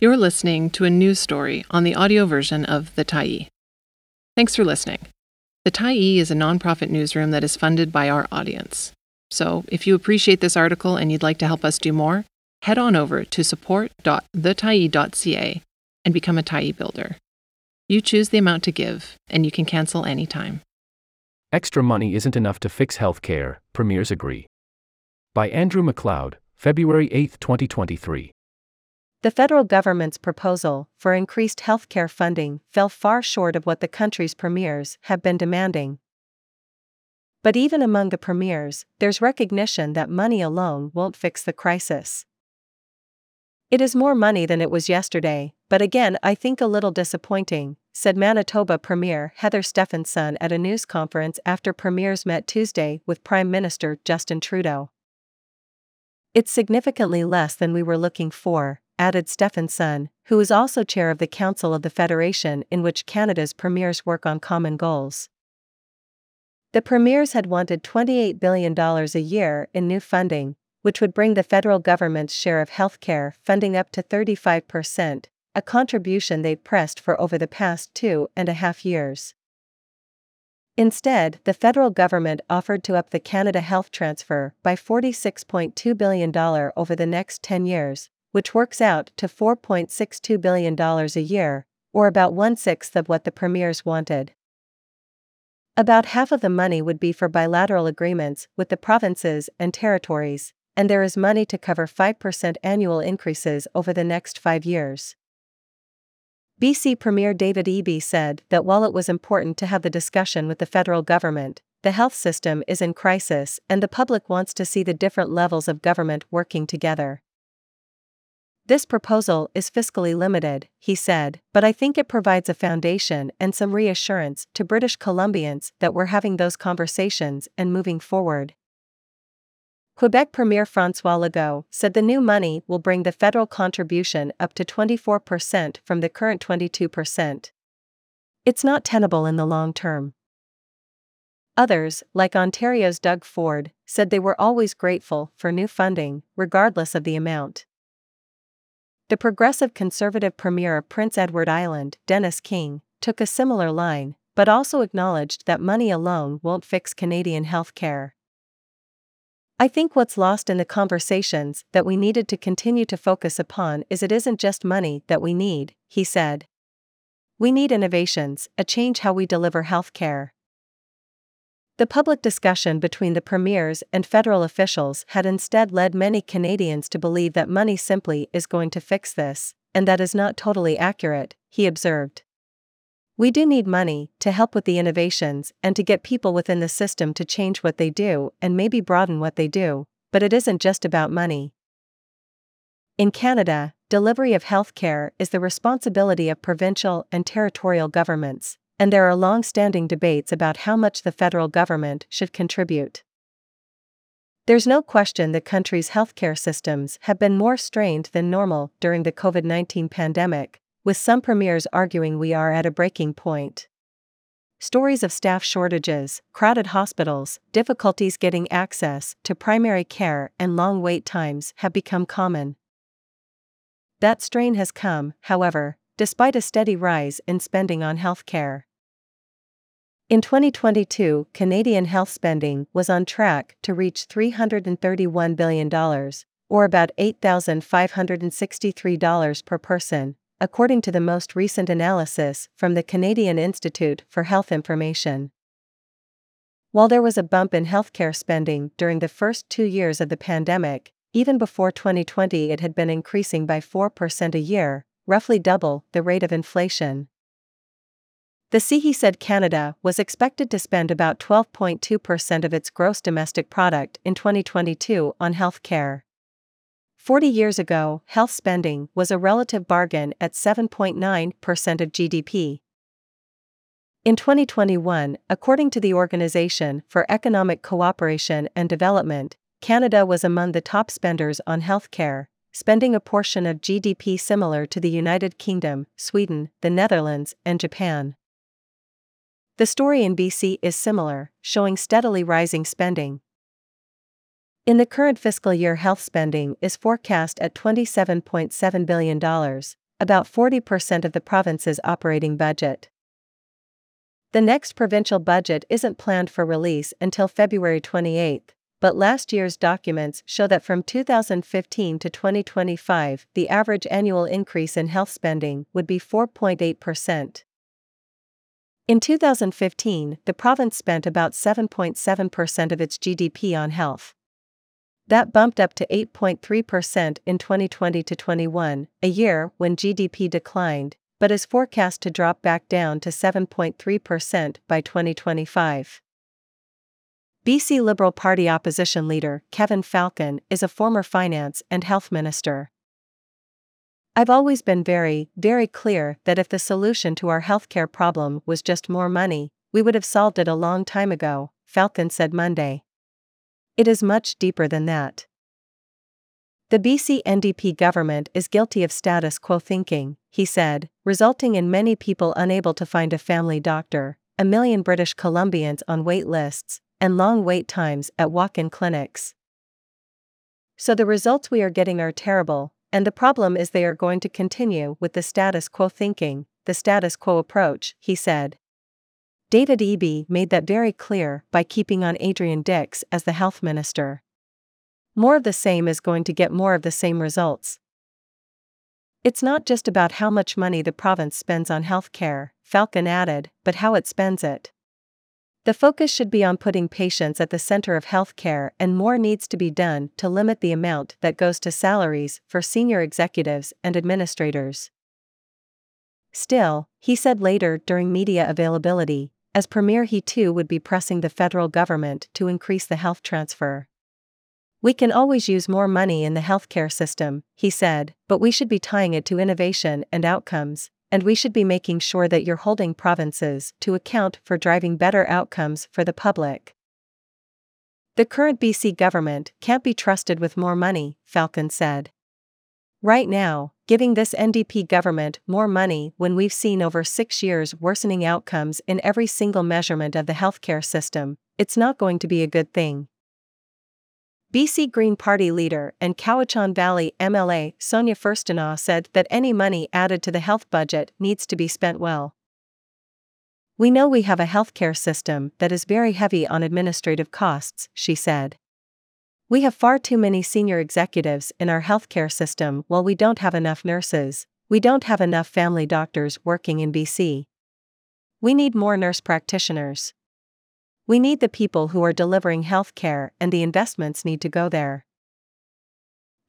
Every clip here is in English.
You're listening to a news story on the audio version of The Tyee. Thanks for listening. The Tyee is a nonprofit newsroom that is funded by our audience. So, if you appreciate this article and you'd like to help us do more, head on over to support.thetyee.ca and become a Tyee builder. You choose the amount to give, and you can cancel anytime. Extra money isn't enough to fix healthcare, premiers agree. By Andrew MacLeod, February 8, 2023. The federal government's proposal for increased healthcare funding fell far short of what the country's premiers have been demanding. But even among the premiers, there's recognition that money alone won't fix the crisis. It is more money than it was yesterday, but again I think a little disappointing, said Manitoba Premier Heather Stefanson at a news conference after premiers met Tuesday with Prime Minister Justin Trudeau. It's significantly less than we were looking for, added Stefanson, who is also chair of the Council of the Federation in which Canada's premiers work on common goals. The premiers had wanted $28 billion a year in new funding, which would bring the federal government's share of healthcare funding up to 35%, a contribution they'd pressed for over the past two and a half years. Instead, the federal government offered to up the Canada Health Transfer by $46.2 billion over the next 10 years, which works out to $4.62 billion a year, or about one sixth of what the premiers wanted. About half of the money would be for bilateral agreements with the provinces and territories, and there is money to cover 5% annual increases over the next five years. BC Premier David Eby said that while it was important to have the discussion with the federal government, the health system is in crisis and the public wants to see the different levels of government working together. This proposal is fiscally limited, he said, but I think it provides a foundation and some reassurance to British Columbians that we're having those conversations and moving forward. Quebec Premier Francois Legault said the new money will bring the federal contribution up to 24% from the current 22%. It's not tenable in the long term. Others, like Ontario's Doug Ford, said they were always grateful for new funding, regardless of the amount. The progressive conservative premier of Prince Edward Island, Dennis King, took a similar line, but also acknowledged that money alone won't fix Canadian health care. I think what's lost in the conversations that we needed to continue to focus upon is it isn't just money that we need, he said. We need innovations, a change how we deliver health care. The public discussion between the premiers and federal officials had instead led many Canadians to believe that money simply is going to fix this, and that is not totally accurate, he observed. We do need money to help with the innovations and to get people within the system to change what they do and maybe broaden what they do, but it isn't just about money. In Canada, delivery of health care is the responsibility of provincial and territorial governments, and there are long standing debates about how much the federal government should contribute. There's no question the country's healthcare systems have been more strained than normal during the COVID 19 pandemic, with some premiers arguing we are at a breaking point. Stories of staff shortages, crowded hospitals, difficulties getting access to primary care, and long wait times have become common. That strain has come, however, despite a steady rise in spending on healthcare. In 2022, Canadian health spending was on track to reach $331 billion, or about $8,563 per person, according to the most recent analysis from the Canadian Institute for Health Information. While there was a bump in healthcare spending during the first two years of the pandemic, even before 2020 it had been increasing by 4% a year, roughly double the rate of inflation. The CIHI said Canada was expected to spend about 12.2% of its gross domestic product in 2022 on health care. 40 years ago, health spending was a relative bargain at 7.9% of GDP. In 2021, according to the Organization for Economic Cooperation and Development, Canada was among the top spenders on health care, spending a portion of GDP similar to the United Kingdom, Sweden, the Netherlands, and Japan. The story in BC is similar, showing steadily rising spending. In the current fiscal year, health spending is forecast at $27.7 billion, about 40% of the province's operating budget. The next provincial budget isn't planned for release until February 28, but last year's documents show that from 2015 to 2025, the average annual increase in health spending would be 4.8%. In 2015, the province spent about 7.7% of its GDP on health. That bumped up to 8.3% in 2020 to 21, a year when GDP declined, but is forecast to drop back down to 7.3% by 2025. BC Liberal Party opposition leader Kevin Falcon is a former finance and health minister. I've always been very, very clear that if the solution to our healthcare problem was just more money, we would have solved it a long time ago, Falcon said Monday. It is much deeper than that. The BC NDP government is guilty of status quo thinking, he said, resulting in many people unable to find a family doctor, a million British Columbians on wait lists, and long wait times at walk in clinics. So the results we are getting are terrible, and the problem is they are going to continue with the status quo thinking, the status quo approach, he said. David Eby made that very clear by keeping on Adrian Dix as the health minister. More of the same is going to get more of the same results. It's not just about how much money the province spends on health care, Falcon added, but how it spends it. The focus should be on putting patients at the center of healthcare, and more needs to be done to limit the amount that goes to salaries for senior executives and administrators. Still, he said later during media availability, as Premier, he too would be pressing the federal government to increase the health transfer. We can always use more money in the healthcare system, he said, but we should be tying it to innovation and outcomes, and we should be making sure that you're holding provinces to account for driving better outcomes for the public. The current BC government can't be trusted with more money, Falcon said. Right now, giving this NDP government more money when we've seen over six years worsening outcomes in every single measurement of the healthcare system, it's not going to be a good thing. BC Green Party leader and Cowichan Valley MLA Sonia Furstenau said that any money added to the health budget needs to be spent well. We know we have a healthcare system that is very heavy on administrative costs, she said. We have far too many senior executives in our healthcare system while we don't have enough nurses, we don't have enough family doctors working in BC. We need more nurse practitioners. We need the people who are delivering health care, and the investments need to go there.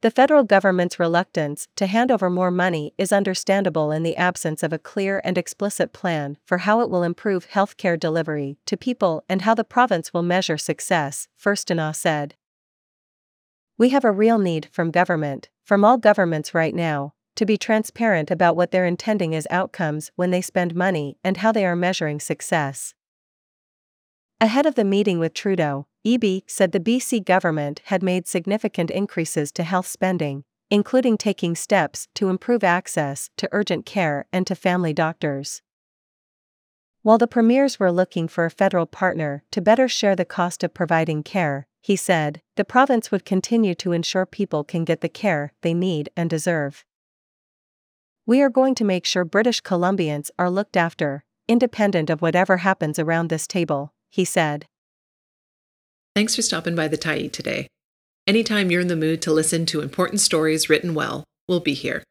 The federal government's reluctance to hand over more money is understandable in the absence of a clear and explicit plan for how it will improve healthcare delivery to people and how the province will measure success, Furstenau said. We have a real need from government, from all governments right now, to be transparent about what they're intending as outcomes when they spend money and how they are measuring success. Ahead of the meeting with Trudeau, Eby said the BC government had made significant increases to health spending, including taking steps to improve access to urgent care and to family doctors. While the premiers were looking for a federal partner to better share the cost of providing care, he said, the province would continue to ensure people can get the care they need and deserve. We are going to make sure British Columbians are looked after, independent of whatever happens around this table, he said. Thanks for stopping by the Tyee today. Anytime you're in the mood to listen to important stories written well, we'll be here.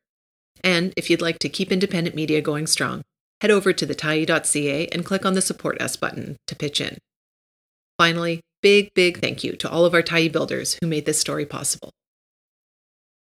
And if you'd like to keep independent media going strong, head over to thetyee.ca and click on the Support Us button to pitch in. Finally, big, big thank you to all of our Tyee builders who made this story possible.